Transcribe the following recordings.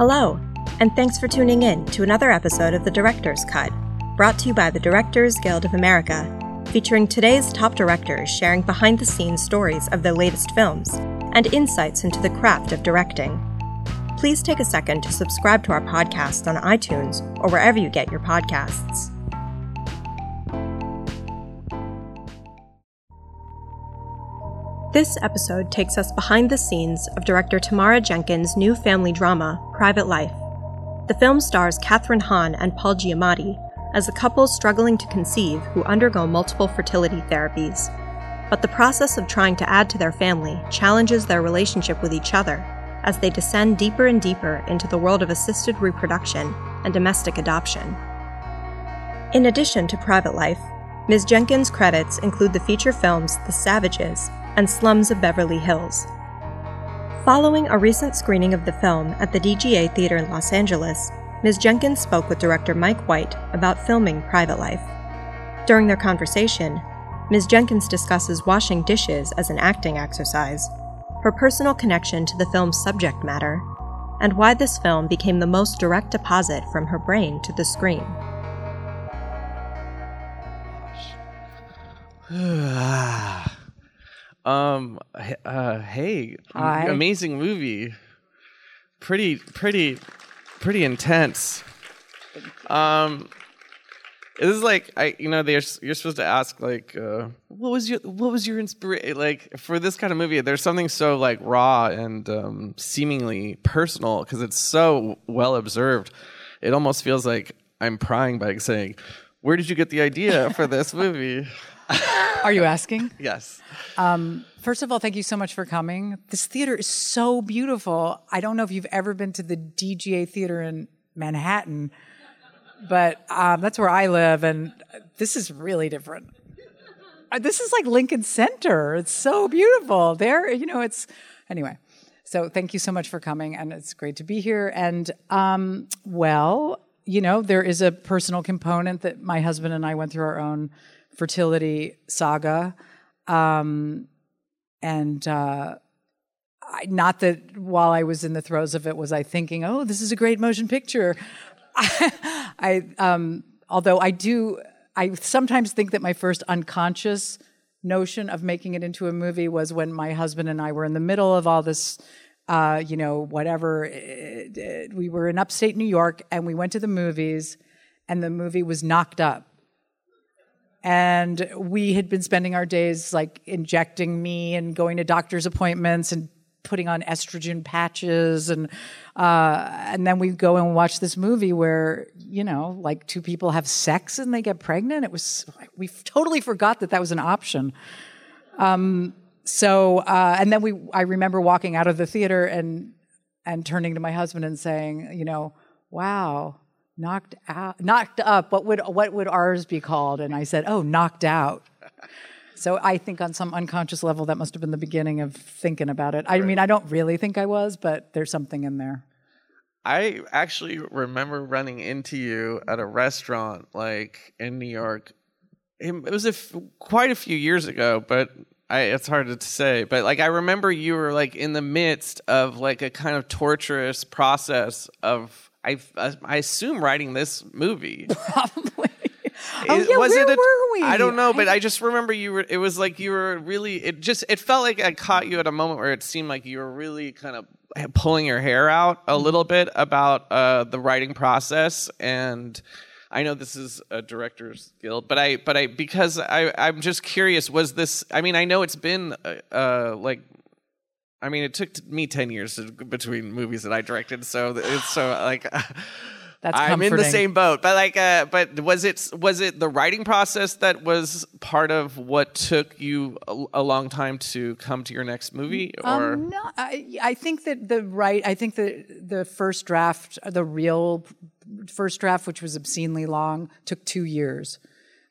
Hello, and thanks for tuning in to another episode of The Director's Cut, brought to you by the Directors Guild of America, featuring today's top directors sharing behind the scenes stories of their latest films and insights into the craft of directing. Please take a second to subscribe to our podcast on iTunes or wherever you get your podcasts. This episode takes us behind the scenes of director Tamara Jenkins' new family drama, Private Life. The film stars Kathryn Hahn and Paul Giamatti as a couple struggling to conceive who undergo multiple fertility therapies. But the process of trying to add to their family challenges their relationship with each other as they descend deeper and deeper into the world of assisted reproduction and domestic adoption. In addition to Private Life, Ms. Jenkins' credits include the feature films The Savages and Slums of Beverly Hills. Following a recent screening of the film at the DGA Theater in Los Angeles, Ms. Jenkins spoke with director Mike White about filming Private Life. During their conversation, Ms. Jenkins discusses washing dishes as an acting exercise, her personal connection to the film's subject matter, and why this film became the most direct deposit from her brain to the screen. Ah. Um uh hey Hi. amazing movie pretty pretty pretty intense um this is like I, you know, they're you're supposed to ask like, uh, what was your what was your inspiration? Like for this kind of movie, there's something so like raw and um, seemingly personal because it's so well observed. It almost feels like I'm prying by saying, "Where did you get the idea for this movie?" Are you asking? yes. First of all, thank you so much for coming. This theater is so beautiful. I don't know if you've ever been to the DGA Theater in Manhattan, but um, that's where I live, and this is really different. Uh, This is like Lincoln Center. It's so beautiful. There, you know, it's anyway. So thank you so much for coming, and it's great to be here. And um, well, you know, there is a personal component that my husband and I went through our own fertility saga Um, and uh, I, not that while I was in the throes of it was I thinking, oh, this is a great motion picture. I, um, although I do, I sometimes think that my first unconscious notion of making it into a movie was when my husband and I were in the middle of all this. Uh, you know, whatever. eh, We were in upstate New York and we went to the movies, and the movie was knocked up and we had been spending our days like injecting me and going to doctor's appointments and putting on estrogen patches. And uh, and then we go and watch this movie where you know like two people have sex and they get pregnant. It was we totally forgot that that was an option. Um, so uh, and then we i remember walking out of the theater and and turning to my husband and saying you know wow knocked out knocked up what would what would ours be called? And i said oh knocked out. So i think on some unconscious level that must have been the beginning of thinking about it. I mean i don't really think i was but there's something in there. I actually remember running into you at a restaurant like in New York. It it was a f- quite a few years ago, but I, it's hard to say. But like I remember you were like in the midst of like a kind of torturous process of I I assume writing this movie. probably oh yeah was where it a- were we I don't know, but I just remember you were. It was like you were really. It just. It felt like I caught you at a moment where it seemed like you were really kind of pulling your hair out a Mm-hmm. little bit about uh, the writing process, and I know this is a directors guild, but I, but I, because I, I'm just curious. Was this? I mean, I know it's been uh, uh, like. I mean, it took me ten years to, between movies that I directed, so it's so like that's I'm in the same boat. But like, uh, but was it was it the writing process that was part of what took you a, a long time to come to your next movie, or Um, no, I, I think that the right. I think that the first draft, the real first draft, which was obscenely long, took two years,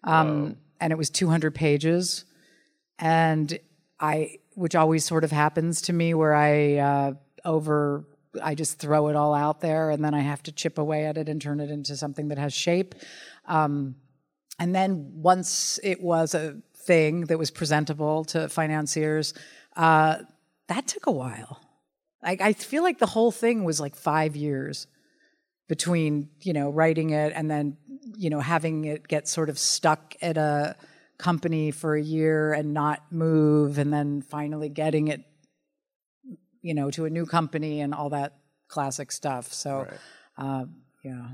um, and it was 200 pages, and I, which always sort of happens to me, where I uh, over. I just throw it all out there, and then I have to chip away at it and turn it into something that has shape. Um, and then once it was a thing that was presentable to financiers, uh, that took a while. I feel like the whole thing was like five years between you know writing it and then you know having it get sort of stuck at a company for a year and not move and then finally getting it you know to a new company and all that classic stuff so uh, yeah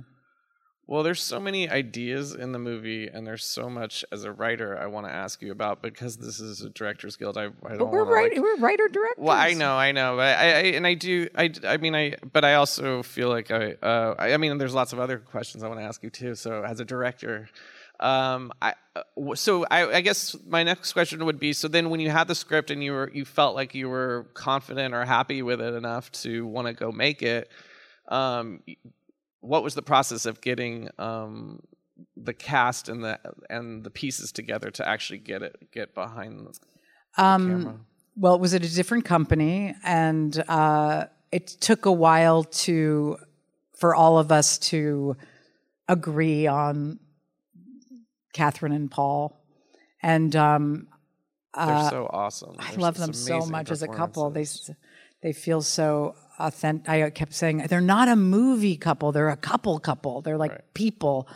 Well, there's so many ideas in the movie, and there's so much as a writer I want to ask you about because this is a director's guild. I, I don't but we're wanna, like- we're writer directors Well, I know, I know, but I, I and I do, I, I mean, I, but I also feel like I, uh, I, I mean, there's lots of other questions I want to ask you too. So, as a director, um, I, uh, so I, I guess my next question would be: so then, when you had the script and you were, you felt like you were confident or happy with it enough to want to go make it, um, what was the process of getting um, the cast and the and the pieces together to actually get it get behind the um, camera? well it was at a different company and uh, it took a while to for all of us to agree on Kathryn and paul and um, They're so awesome. I love them so much as a couple. They they feel so authentic. I kept saying they're not a movie couple. They're a couple couple. They're like people,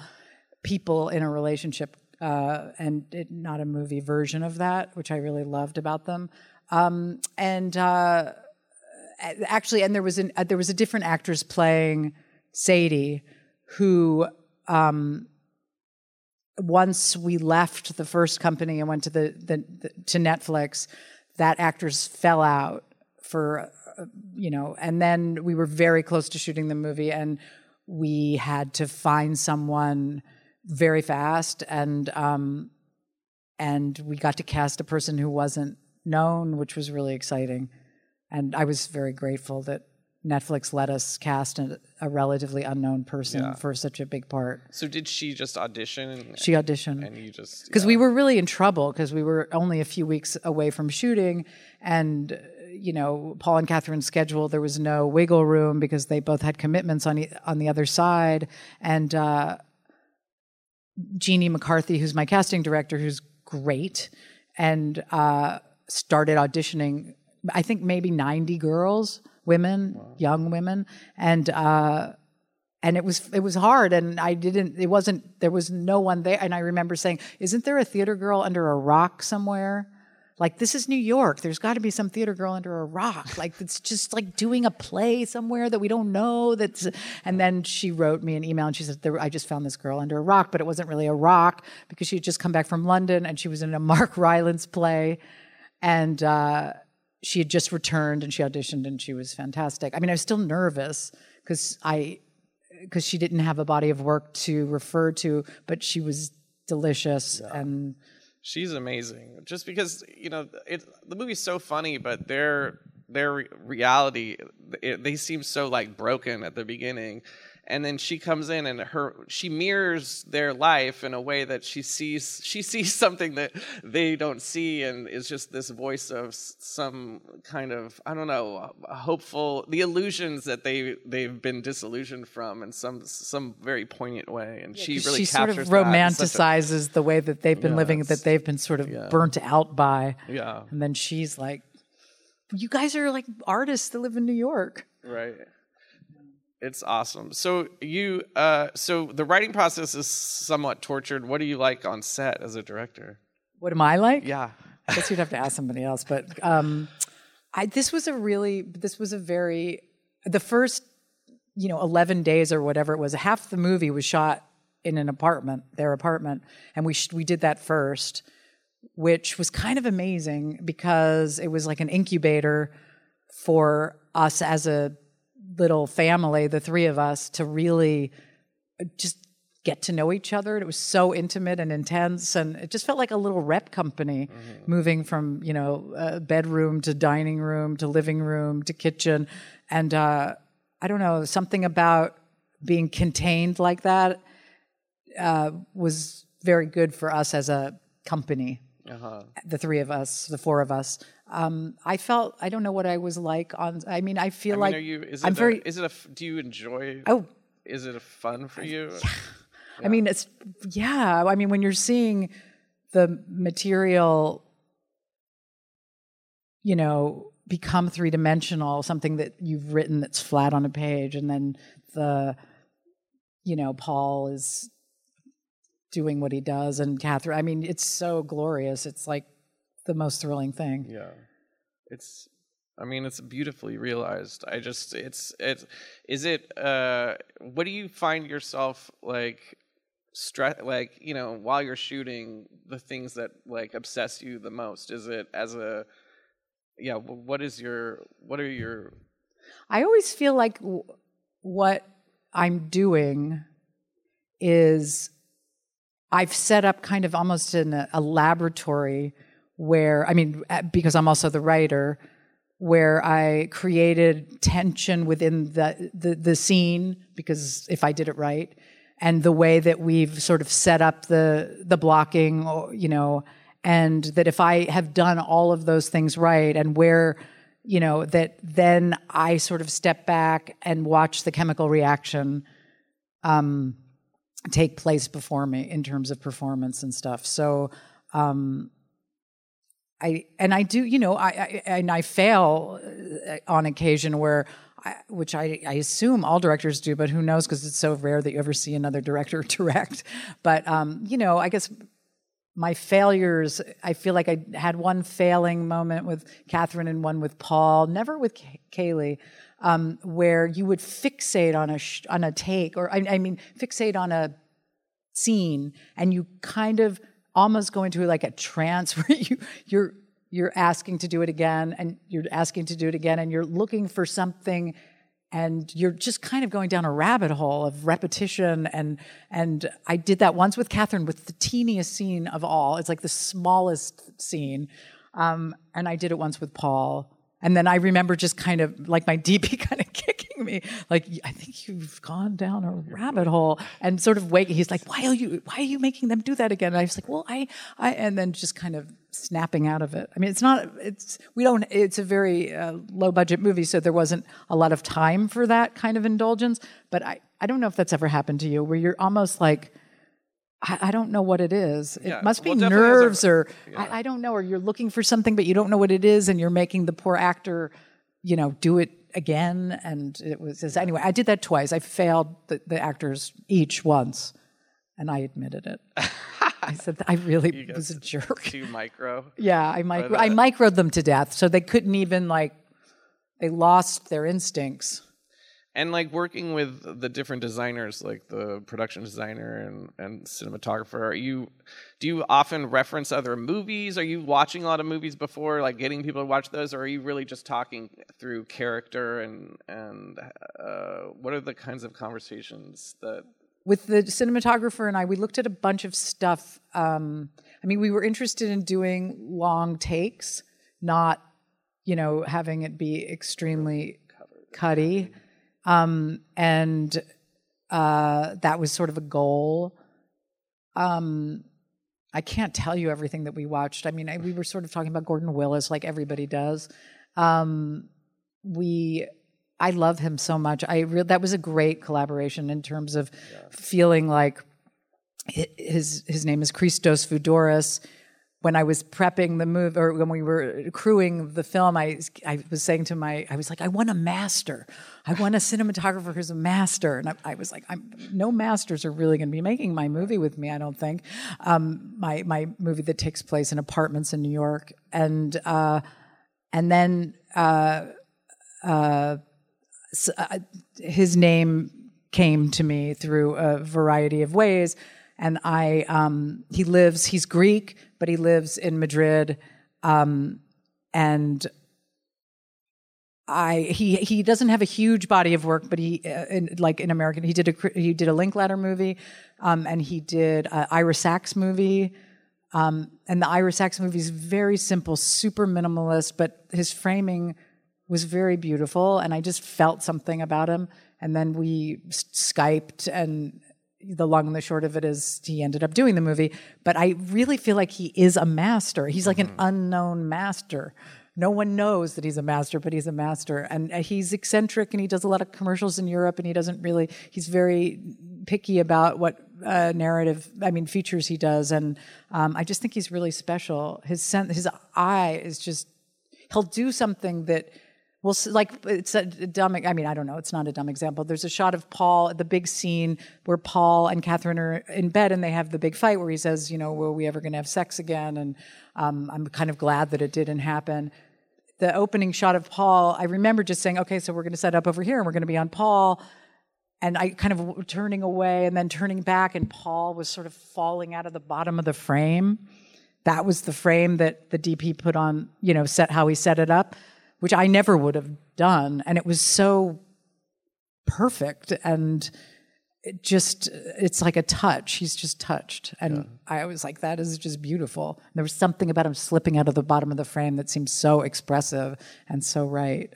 people in a relationship, uh, and it, not a movie version of that, which I really loved about them. Um, and uh, actually, and there was an uh, there was a different actress playing Sadie, who um, once we left the first company and went to the, the, the to Netflix, that actors fell out for uh, you know, and then we were very close to shooting the movie, and we had to find someone very fast, and um, and we got to cast a person who wasn't known, which was really exciting, and I was very grateful that. Netflix let us cast a, a relatively unknown person for such a big part. So did she just audition? And, She auditioned and you just because we were really in trouble because we were only a few weeks away from shooting and you know paul and Kathryn's schedule there was no wiggle room because they both had commitments on e- on the other side and uh, jeannie mccarthy who's my casting director who's great and uh, started auditioning i think maybe 90 girls women young women and uh, and it was it was hard and i didn't it wasn't there was no one there and i remember saying isn't there a theater girl under a rock somewhere? Like this is new york. There's got to be some theater girl under a rock. Like it's just like doing a play somewhere that we don't know that's and then she wrote me an email and she said i just found this girl under a rock but it wasn't really a rock because she had just come back from london and she was in a mark rylance play and uh, she had just returned and she auditioned and she was fantastic i mean i was still nervous because i because she didn't have a body of work to refer to, but she was delicious and she's amazing. Just because you know it, the movie's so funny, but their their re- reality it, they seem so like broken at the beginning. And then she comes in and her she mirrors their life in a way that she sees she sees something that they don't see and is just this voice of some kind of I don't know hopeful the illusions that they they've been disillusioned from in some some very poignant way and she really she sort of in a- romanticizes the way that they've been living, that they've been sort of burnt out by. yeah And then she's like, "You guys are like artists that live in New York." Right. It's awesome. So you uh so the writing process is somewhat tortured. What do you like on set as a director? What am I like? Yeah. I guess you'd have to ask somebody else. But um, I, this was a really, this was a very, the first, you know, 11 days or whatever it was, half the movie was shot in an apartment, their apartment. And we, sh- we did that first, which was kind of amazing because it was like an incubator for us as a little family, the three of us, to really just get to know each other. It was so intimate and intense, and it just felt like a little rep company, moving from you know uh, bedroom to dining room to living room to kitchen, and uh, I don't know something about being contained like that uh, was very good for us as a company. Uh-huh. The three of us, the four of us. Um, I felt I don't know what I was like on. I mean, I feel I mean, like you is it I'm a, very. is it a do you enjoy Oh, is it a fun for you? Yeah. I mean, it's yeah. I mean, when you're seeing the material, you know, become three dimensional, something that you've written that's flat on a page, and then the, you know, Paul is doing what he does, and Kathryn. I mean, it's so glorious. It's like the most thrilling thing. Yeah. It's I mean it's beautifully realized. I just it's it's is it uh what do you find yourself like stress like, you know, while you're shooting the things that like obsess you the most? Is it as a yeah, what is your what are your I always feel like w- what I'm doing is I've set up kind of almost in a, a laboratory where, I mean, because I'm also the writer, where I created tension within the, the, the scene, because if I did it right, and the way that we've sort of set up the, the blocking, you know, and that if I have done all of those things right and where, you know, that then I sort of step back and watch the chemical reaction um, take place before me in terms of performance and stuff. So, um, I and I do, you know, I, I and I fail uh, on occasion where, I, which I, I assume all directors do, but who knows because it's so rare that you ever see another director direct. But um, you know, I guess my failures, I feel like I had one failing moment with Kathryn and one with Paul, never with Kay- Kayli, um, where you would fixate on a sh- on a take, or I, I mean, fixate on a scene, and you kind of almost go into like a trance where you you're you're asking to do it again, and you're asking to do it again, and you're looking for something and you're just kind of going down a rabbit hole of repetition and and I did that once with Kathryn with the teeniest scene of all. It's like the smallest scene, um, and I did it once with Paul. And then I remember just kind of like my DP kind of kicking me, like I think you've gone down a rabbit hole, and sort of waking. He's like, "Why are you? Why are you making them do that again?" And I was like, "Well, I, I," and then just kind of snapping out of it. I mean, it's not. It's we don't. It's a very uh, low budget movie, so there wasn't a lot of time for that kind of indulgence. But I, I don't know if that's ever happened to you, where you're almost like. I, I don't know what it is. It Yeah, must be well, has a- nerves, or I, I don't know, or you're looking for something, but you don't know what it is, and you're making the poor actor, you know, do it again. And it was just, anyway. I did that twice. I failed the, the actors each once, and I admitted it. I said I really was a jerk. too micro? Yeah, I micro I microed them to death, so they couldn't even like they lost their instincts. And like working with the different designers like the production designer and, and cinematographer are you do you often reference other movies are you watching a lot of movies before like getting people to watch those or are you really just talking through character and and uh, what are the kinds of conversations that with the cinematographer and I, we looked at a bunch of stuff. Um, I mean, we were interested in doing long takes, not, you know, having it be extremely cutty. Um, and uh, that was sort of a goal. Um, I can't tell you everything that we watched. I mean, I, we were sort of talking about Gordon Willis, like everybody does. Um, we I love him so much. I re- that was a great collaboration in terms of feeling like his his name is Christos Voudouris. When I was prepping the move, or when we were crewing the film, I I was saying to my, I was like, I want a master. I want a cinematographer who's a master. And I, I was like, I'm no masters are really going to be making my movie with me. I don't think. Um, my my movie that takes place in apartments in New York, and uh, and then. Uh, uh, uh, his name came to me through a variety of ways and i um, he lives he's greek but he lives in madrid um, and I he he doesn't have a huge body of work, but he uh, in, like in American he did a he did a Linklater movie, um, and he did a Ira Sachs movie, um, and the Ira Sachs movie is very simple, super minimalist, but his framing was very beautiful, and I just felt something about him. And then we skyped, and the long and the short of it is he ended up doing the movie. But I really feel like he is a master. He's like an unknown master. No one knows that he's a master, but he's a master. And uh, he's eccentric and he does a lot of commercials in Europe and he doesn't really, he's very picky about what uh, narrative, I mean, features he does. And um, I just think he's really special. His, sen- his eye is just, he'll do something that well, like it's a dumb. I mean, I don't know. It's not a dumb example. There's a shot of Paul, the big scene where Paul and Kathryn are in bed, and they have the big fight where he says, "You know, were we ever going to have sex again?" And um, I'm kind of glad that it didn't happen. The opening shot of Paul, I remember just saying, "Okay, so we're going to set up over here, and we're going to be on Paul." And I kind of turning away and then turning back, and Paul was sort of falling out of the bottom of the frame. That was the frame that the DP put on, you know, set how he set it up which I never would have done. And it was so perfect and it just it's like a touch. He's just touched. And I was like, that is just beautiful. And there was something about him slipping out of the bottom of the frame that seemed so expressive and so right.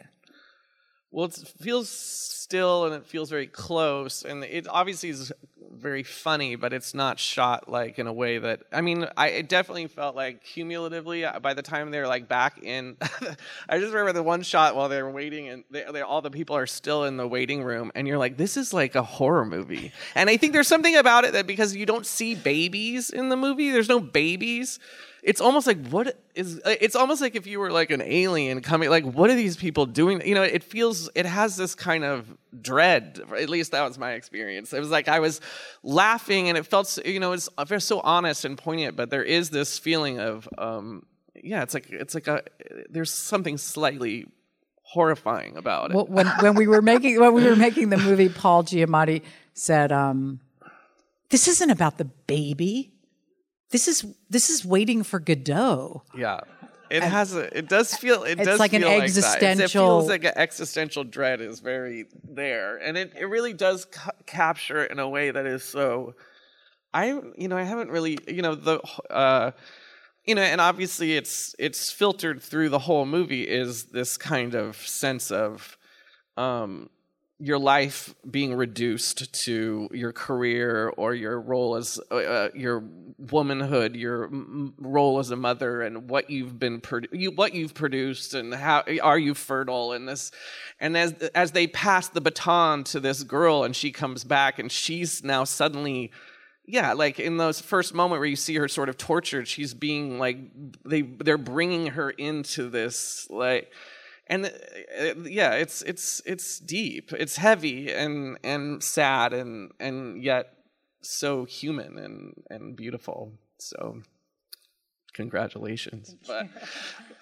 Well, it feels still and it feels very close, and it obviously is very funny, but it's not shot like in a way that I mean, I it definitely felt like cumulatively uh, by the time they're like back in. I just remember the one shot while they're waiting, and they, they, all the people are still in the waiting room, and you're like, this is like a horror movie. And I think there's something about it that because you don't see babies in the movie, there's no babies it's almost like what is it's almost like if you were like an alien coming like what are these people doing? You know it feels it has this kind of dread at least that was my experience. It was like i was laughing and it felt you know it's it's so honest and poignant but there is this feeling of um yeah it's like it's like a there's something slightly horrifying about it. Well, when when we were making when we were making the movie, Paul Giamatti said, um, "This isn't about the baby. This is this is waiting for Godot." Yeah. It has a. It does feel. It It's does like an feel Like that. It existential- feels like an existential dread is very there, and it, it really does ca- capture it in a way that is so. I you know I haven't really you know the uh, you know and obviously it's it's filtered through the whole movie is this kind of sense of um your life being reduced to your career or your role as uh, your womanhood, your m- role as a mother, and what you've been you, what you've produced, and how are you fertile in this? And as as they pass the baton to this girl, and she comes back, and she's now suddenly. Yeah, like in those first moment where you see her sort of tortured, she's being like they they're bringing her into this like and uh, yeah it's it's it's deep. It's heavy and and sad and and yet so human and and beautiful. So congratulations. But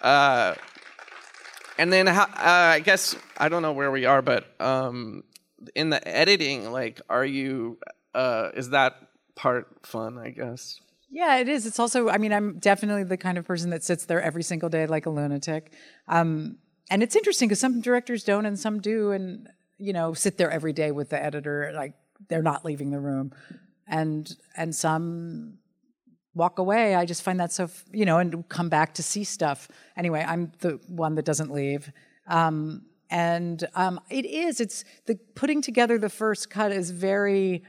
uh and then how, uh, i guess i don't know where we are but um in the editing like are you uh is that part fun i guess? Yeah, it is. It's also, I mean, I'm definitely the kind of person that sits there every single day like a lunatic. Um, and it's interesting because some directors don't and some do, and, you know, sit there every day with the editor, like they're not leaving the room. And, and some walk away. I just find that so, you know, and come back to see stuff. Anyway, I'm the one that doesn't leave. Um, and um, it is, it's the putting together the first cut is very,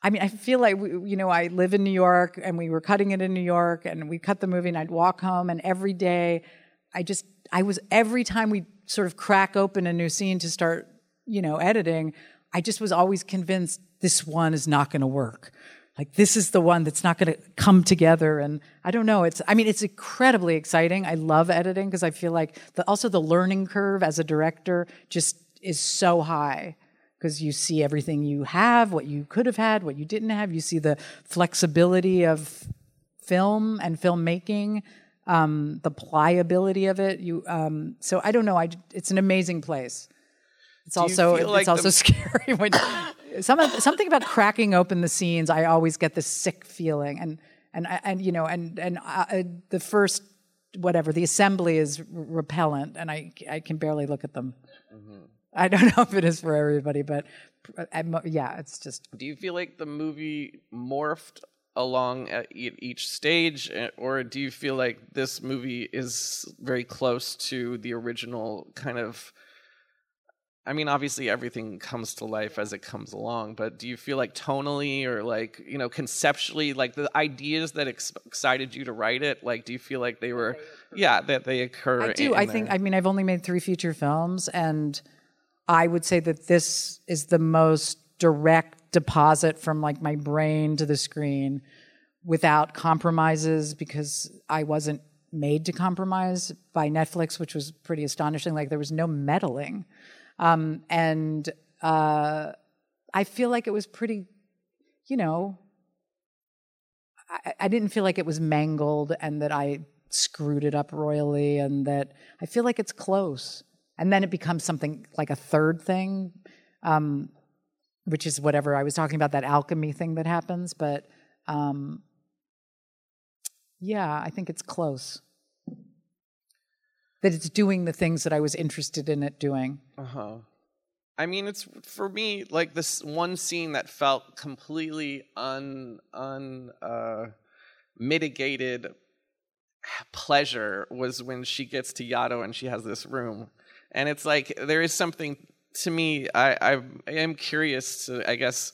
I mean, I feel like we, you know, I live in New York, and we were cutting it in New York, and we cut the movie, and I'd walk home, and every day, I just, I was every time we sort of crack open a new scene to start, you know, editing, I just was always convinced this one is not going to work. Like this is the one that's not going to come together, and I don't know. It's, I mean, it's incredibly exciting. I love editing because I feel like the, also the learning curve as a director just is so high because you see everything you have, what you could have had, what you didn't have. You see the flexibility of film and filmmaking, um, the pliability of it. You, um, so I don't know. I, it's an amazing place. It's you also it's like also the- scary when some of- something about cracking open the scenes. I always get this sick feeling, and and and you know, and and uh, the first whatever the assembly is r- repellent, and I I can barely look at them. I don't know if it is for everybody, but uh, yeah, it's just do you feel like the movie morphed along at each stage eh, or do you feel like this movie is very close to the original kind of I mean obviously everything comes to life as it comes along but do you feel like tonally or like you know conceptually like the ideas that ex- excited you to write it like do you feel like they were yeah that they occur I do. in I think. there? I mean, I've only made three feature films, and I would say that this is the most direct deposit from like my brain to the screen, without compromises, because I wasn't made to compromise by Netflix, which was pretty astonishing. Like there was no meddling, um, and uh, I feel like it was pretty, you know, I, I didn't feel like it was mangled and that I screwed it up royally, and that I feel like it's close. And then it becomes something like a third thing, um, which is whatever I was talking about that alchemy thing that happens, but. Um, yeah, I think it's close. That it's doing the things that I was interested in it doing. Uh huh. I mean, it's for me like this one scene that felt completely un un uh, mitigated pleasure was when she gets to Yaddo and she has this room, and it's like there is something to me. I I am curious to I guess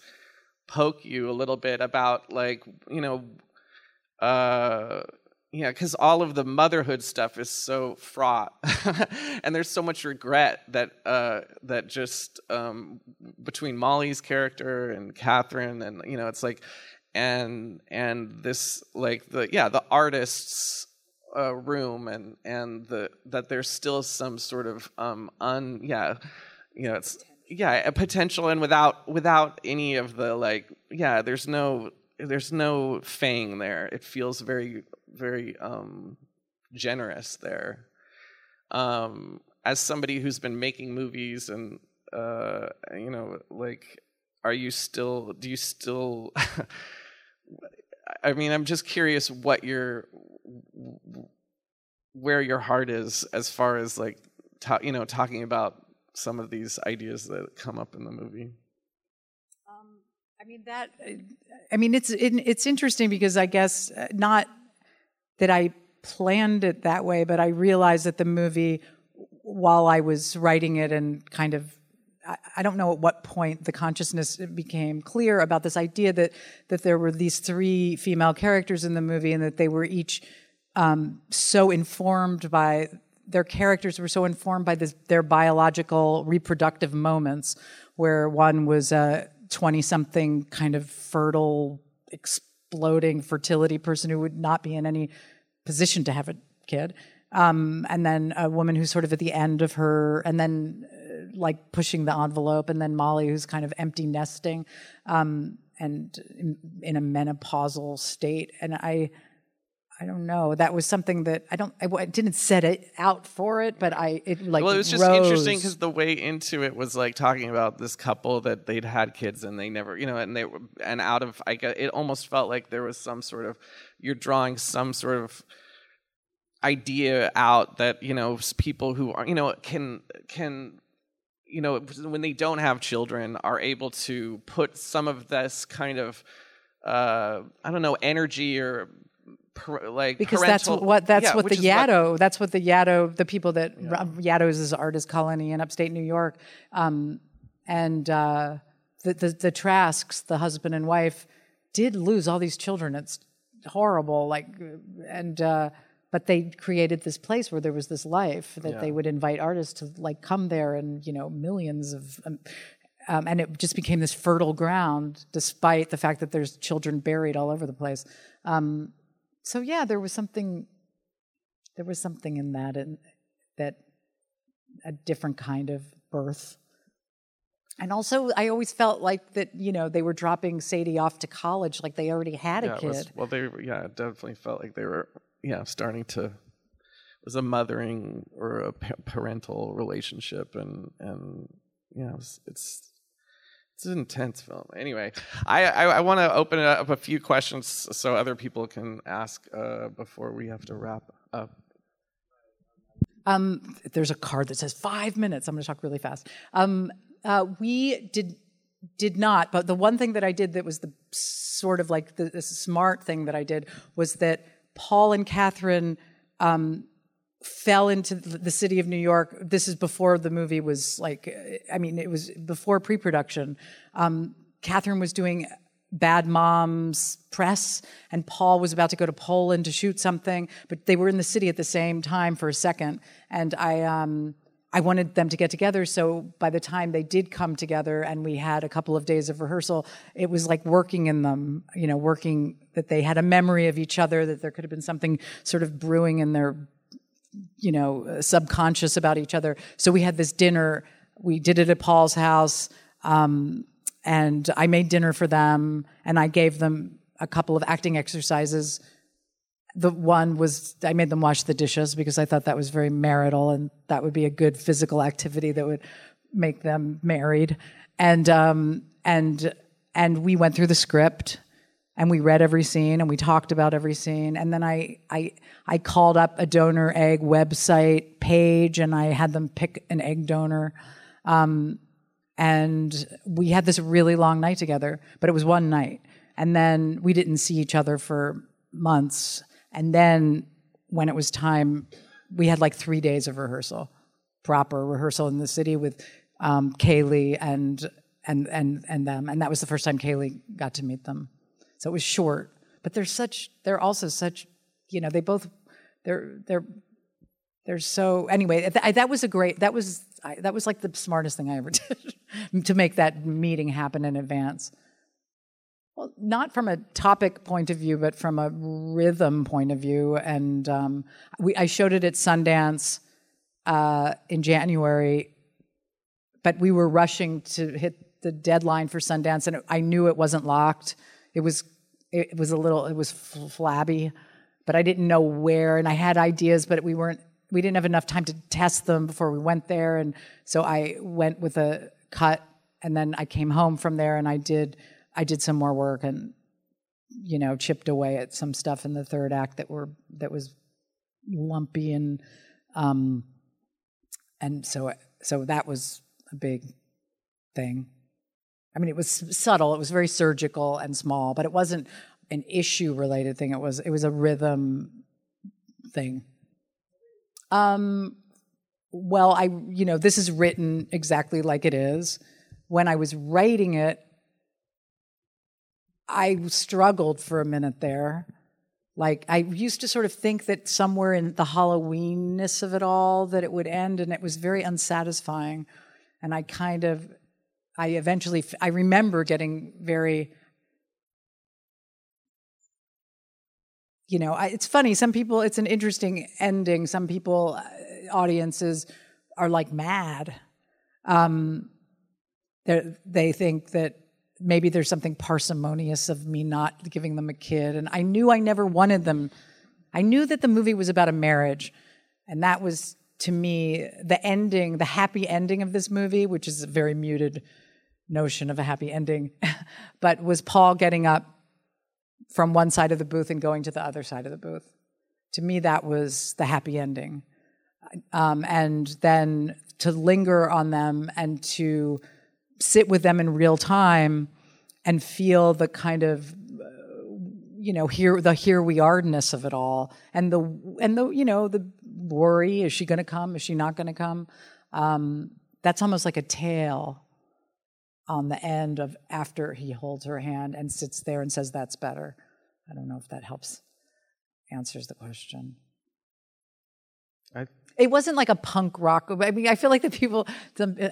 poke you a little bit about like you know uh yeah because all of the motherhood stuff is so fraught and there's so much regret that uh that just um between molly's character and Kathryn and you know it's like and and this like the yeah the artist's uh, room and and the that there's still some sort of um un yeah you know it's yeah a potential and without without any of the like yeah there's no there's no fang there. It feels very, very um, generous there. Um, as somebody who's been making movies and uh, you know, like, are you still? Do you still? I mean, I'm just curious what your where your heart is as far as like, ta- you know, talking about some of these ideas that come up in the movie. I mean that. I mean it's it, it's interesting because I guess uh, not that I planned it that way, but I realized that the movie, while I was writing it and kind of. I don't know at what point the consciousness became clear about this idea that that there were these three female characters in the movie and that they were each um, so informed by their characters were so informed by this, their biological reproductive moments, where one was a 20 something kind of fertile, exploding fertility person who would not be in any position to have a kid. Um, and then a woman who's sort of at the end of her, and then uh, like pushing the envelope, and then Molly who's kind of empty nesting um, and in, in, a menopausal state. And I, I don't know. That was something that I don't. I, I, didn't set it out for it, but I it like. Well, it was just rose. interesting because the way into it was like talking about this couple that they'd had kids and they never, you know, and they were and out of I guess it almost felt like there was some sort of you're drawing some sort of idea out that you know people who are you know can can you know when they don't have children are able to put some of this kind of uh, I don't know energy or like because parental, that's what that's yeah, what the Yaddo what, that's what the Yaddo the people that yeah. Yaddo's is artist colony in upstate New York um, and uh, the, the the Trasks the husband and wife did lose all these children it's horrible like and uh, but they created this place where there was this life that yeah. they would invite artists to like come there and you know millions of um, um, and it just became this fertile ground despite the fact that there's children buried all over the place um, so yeah, there was something there was something in that and that a different kind of birth. And also, I always felt like that, you know, they were dropping Sadie off to college, like they already had yeah, a kid. Was, well, they, yeah, it definitely felt like they were, yeah, starting to, it was a mothering or a parental relationship, and and yeah, it was, it's it's an intense film. Anyway, I I, I want to open up a few questions so other people can ask uh, before we have to wrap up. Um, there's a card that says five minutes. I'm going to talk really fast. Um, uh, we did did not, but the one thing that I did that was the sort of like the, the smart thing that I did was that Paul and Kathryn um, fell into the city of New York. This is before the movie was like, I mean, it was before pre production. Um, Kathryn was doing Bad Moms press, and Paul was about to go to Poland to shoot something, but they were in the city at the same time for a second. And I, um, I wanted them to get together. So by the time they did come together and we had a couple of days of rehearsal, it was like working in them, you know, working that they had a memory of each other, that there could have been something sort of brewing in their, you know, subconscious about each other. So we had this dinner. We did it at Paul's house. Um, and I made dinner for them and I gave them a couple of acting exercises the one was I made them wash the dishes because I thought that was very marital and that would be a good physical activity that would make them married. And um, and and we went through the script and we read every scene and we talked about every scene. And then I I I called up a donor egg website page and I had them pick an egg donor. Um, and we had this really long night together, but it was one night. And then we didn't see each other for months and then when it was time, we had like three days of rehearsal, proper rehearsal in the city with um, Kayli and and and and them, and that was the first time Kayli got to meet them. So it was short, but they're such. They're also such. You know, they both. They're they're they're so. Anyway, th- that was a great. That was I, that was like the smartest thing I ever did to make that meeting happen in advance. Well, not from a topic point of view, but from a rhythm point of view. And um, we, I showed it at Sundance uh, in January, but we were rushing to hit the deadline for Sundance, and I knew it wasn't locked. It was it was a little it was flabby, but I didn't know where, and I had ideas, but we weren't we didn't have enough time to test them before we went there, and so I went with a cut, and then I came home from there, and I did I did some more work and you know chipped away at some stuff in the third act that were that was lumpy and um and so so that was a big thing. I mean, it was subtle. It was very surgical and small, but it wasn't an issue related thing. It was it was a rhythm thing. Um, well, I you know this is written exactly like it is. When I was writing it, I struggled for a minute there. Like I used to sort of think that somewhere in the Halloweenness of it all that it would end, and it was very unsatisfying. And I kind of, I eventually, I remember getting very, you know, I, it's funny. Some people, it's an interesting ending. Some people, uh, audiences, are like mad. Um, they think that maybe there's something parsimonious of me not giving them a kid. And I knew I never wanted them. I knew that the movie was about a marriage. And that was, to me, the ending, the happy ending of this movie, which is a very muted notion of a happy ending, but was Paul getting up from one side of the booth and going to the other side of the booth. To me, that was the happy ending. Um, and then to linger on them and to sit with them in real time and feel the kind of you know here the here we are-ness of it all and the and the you know the worry is she going to come is she not going to come um, that's almost like a tale on the end of after he holds her hand and sits there and says that's better i don't know if that helps answers the question I it wasn't like a punk rock. I mean, I feel like the people,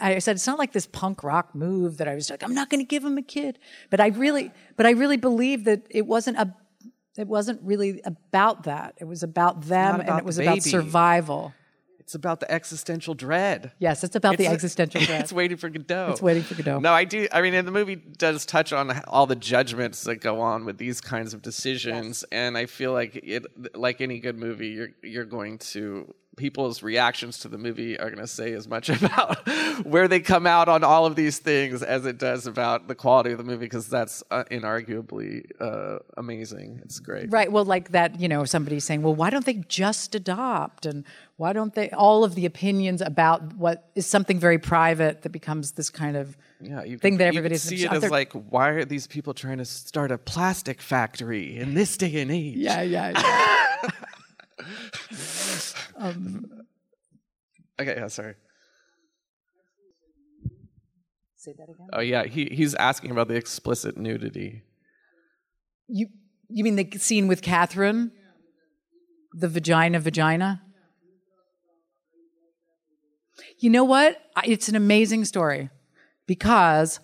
I said, it's not like this punk rock move that I was like, I'm not going to give him a kid. But I really, but I really believe that it wasn't a, it wasn't really about that. It was about them about and it was the about survival. It's about the existential dread. Yes, it's about the It's- existential dread. It's waiting for Godot. It's waiting for Godot. No, I do. I mean, and the movie does touch on all the judgments that go on with these kinds of decisions, and I feel like it, like any good movie, you're you're going to people's reactions to the movie are going to say as much about where they come out on all of these things as it does about the quality of the movie, because that's uh, inarguably uh, amazing. It's great. Right. Well, like that, you know, somebody saying, well, why don't they just adopt? And why don't they, all of the opinions about what is something very private that becomes this kind of Yeah, you thing can, that everybody's see it as there- like, why are these people trying to start a plastic factory in this day and age? Yeah, yeah, yeah. Um, okay, yeah, sorry. Say that again. Oh yeah, he he's asking about the explicit nudity. You, you mean the scene with Kathryn? The vagina, vagina? You know what? It's an amazing story because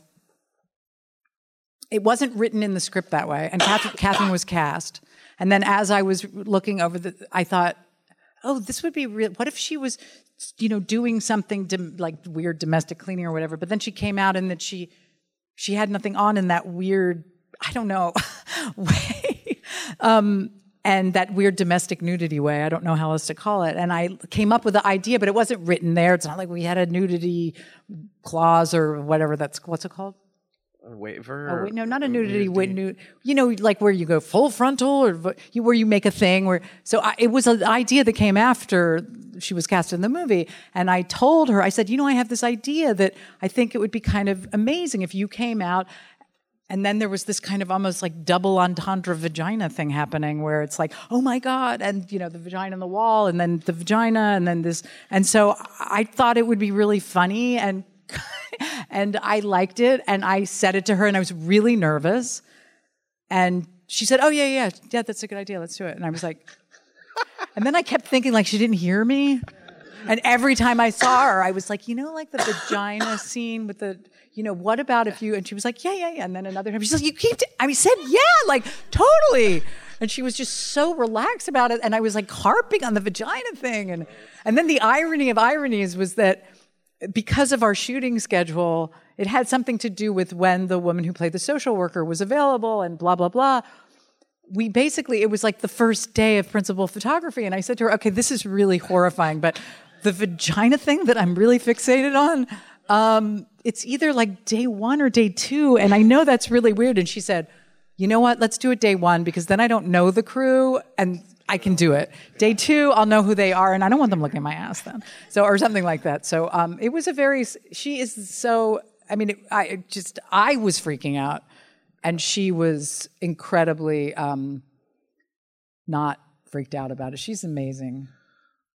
it wasn't written in the script that way, and Kathryn, Kathryn was cast. And then as I was looking over the, I thought, oh, this would be real. What if she was, you know, doing something like weird domestic cleaning or whatever? But then she came out and that she, she had nothing on in that weird, I don't know, way. Um, and that weird domestic nudity way. I don't know how else to call it. And I came up with the idea, but it wasn't written there. It's not like we had a nudity clause or whatever that's, what's it called? A waiver. Or- no, not a nudity. You know, like where you go full frontal, or you, where you make a thing. Where so I, it was an idea that came after she was cast in the movie, and I told her, I said, you know, I have this idea that I think it would be kind of amazing if you came out. And then there was this kind of almost like double entendre vagina thing happening where it's like, oh my God, and you know, the vagina on the wall, and then the vagina, and then this. And so I thought it would be really funny and and I liked it and I said it to her and I was really nervous. And she said, Oh yeah, yeah, yeah, that's a good idea. Let's do it. And I was like, and then I kept thinking like she didn't hear me. And every time I saw her, I was like, you know, like the vagina scene with the, you know, what about if you? And she was like, yeah, yeah, yeah. And then another time, she's like, you keep. T-. I mean, said yeah, like totally. And she was just so relaxed about it. And I was like harping on the vagina thing. And and then the irony of ironies was that because of our shooting schedule, it had something to do with when the woman who played the social worker was available and blah blah blah. We basically it was like the first day of principal photography and i said to her okay this is really horrifying but the vagina thing that i'm really fixated on um, it's either like day one or day two and i know that's really weird. And she said you know what? Let's do it day one because then i don't know the crew and i can do it day two i'll know who they are and i don't want them looking at my ass then so or something like that so um, it was a very she is so i mean it, i it just i was freaking out and she was incredibly um, not freaked out about it. She's amazing.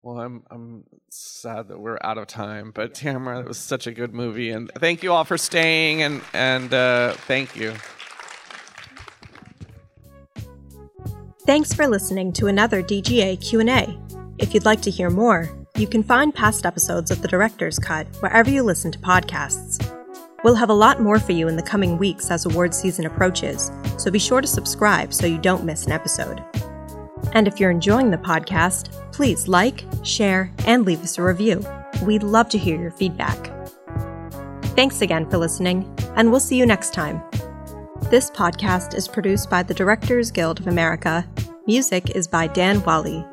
Well, I'm I'm sad that we're out of time, but Tamara, it was such a good movie, and thank you all for staying, and and uh, thank you. Thanks for listening to another DGA Q&A. If you'd like to hear more, you can find past episodes of The Director's Cut wherever you listen to podcasts. We'll have a lot more for you in the coming weeks as award season approaches, so be sure to subscribe so you don't miss an episode. And if you're enjoying the podcast, please like, share, and leave us a review. We'd love to hear your feedback. Thanks again for listening, and we'll see you next time. This podcast is produced by the Directors Guild of America. Music is by Dan Wally.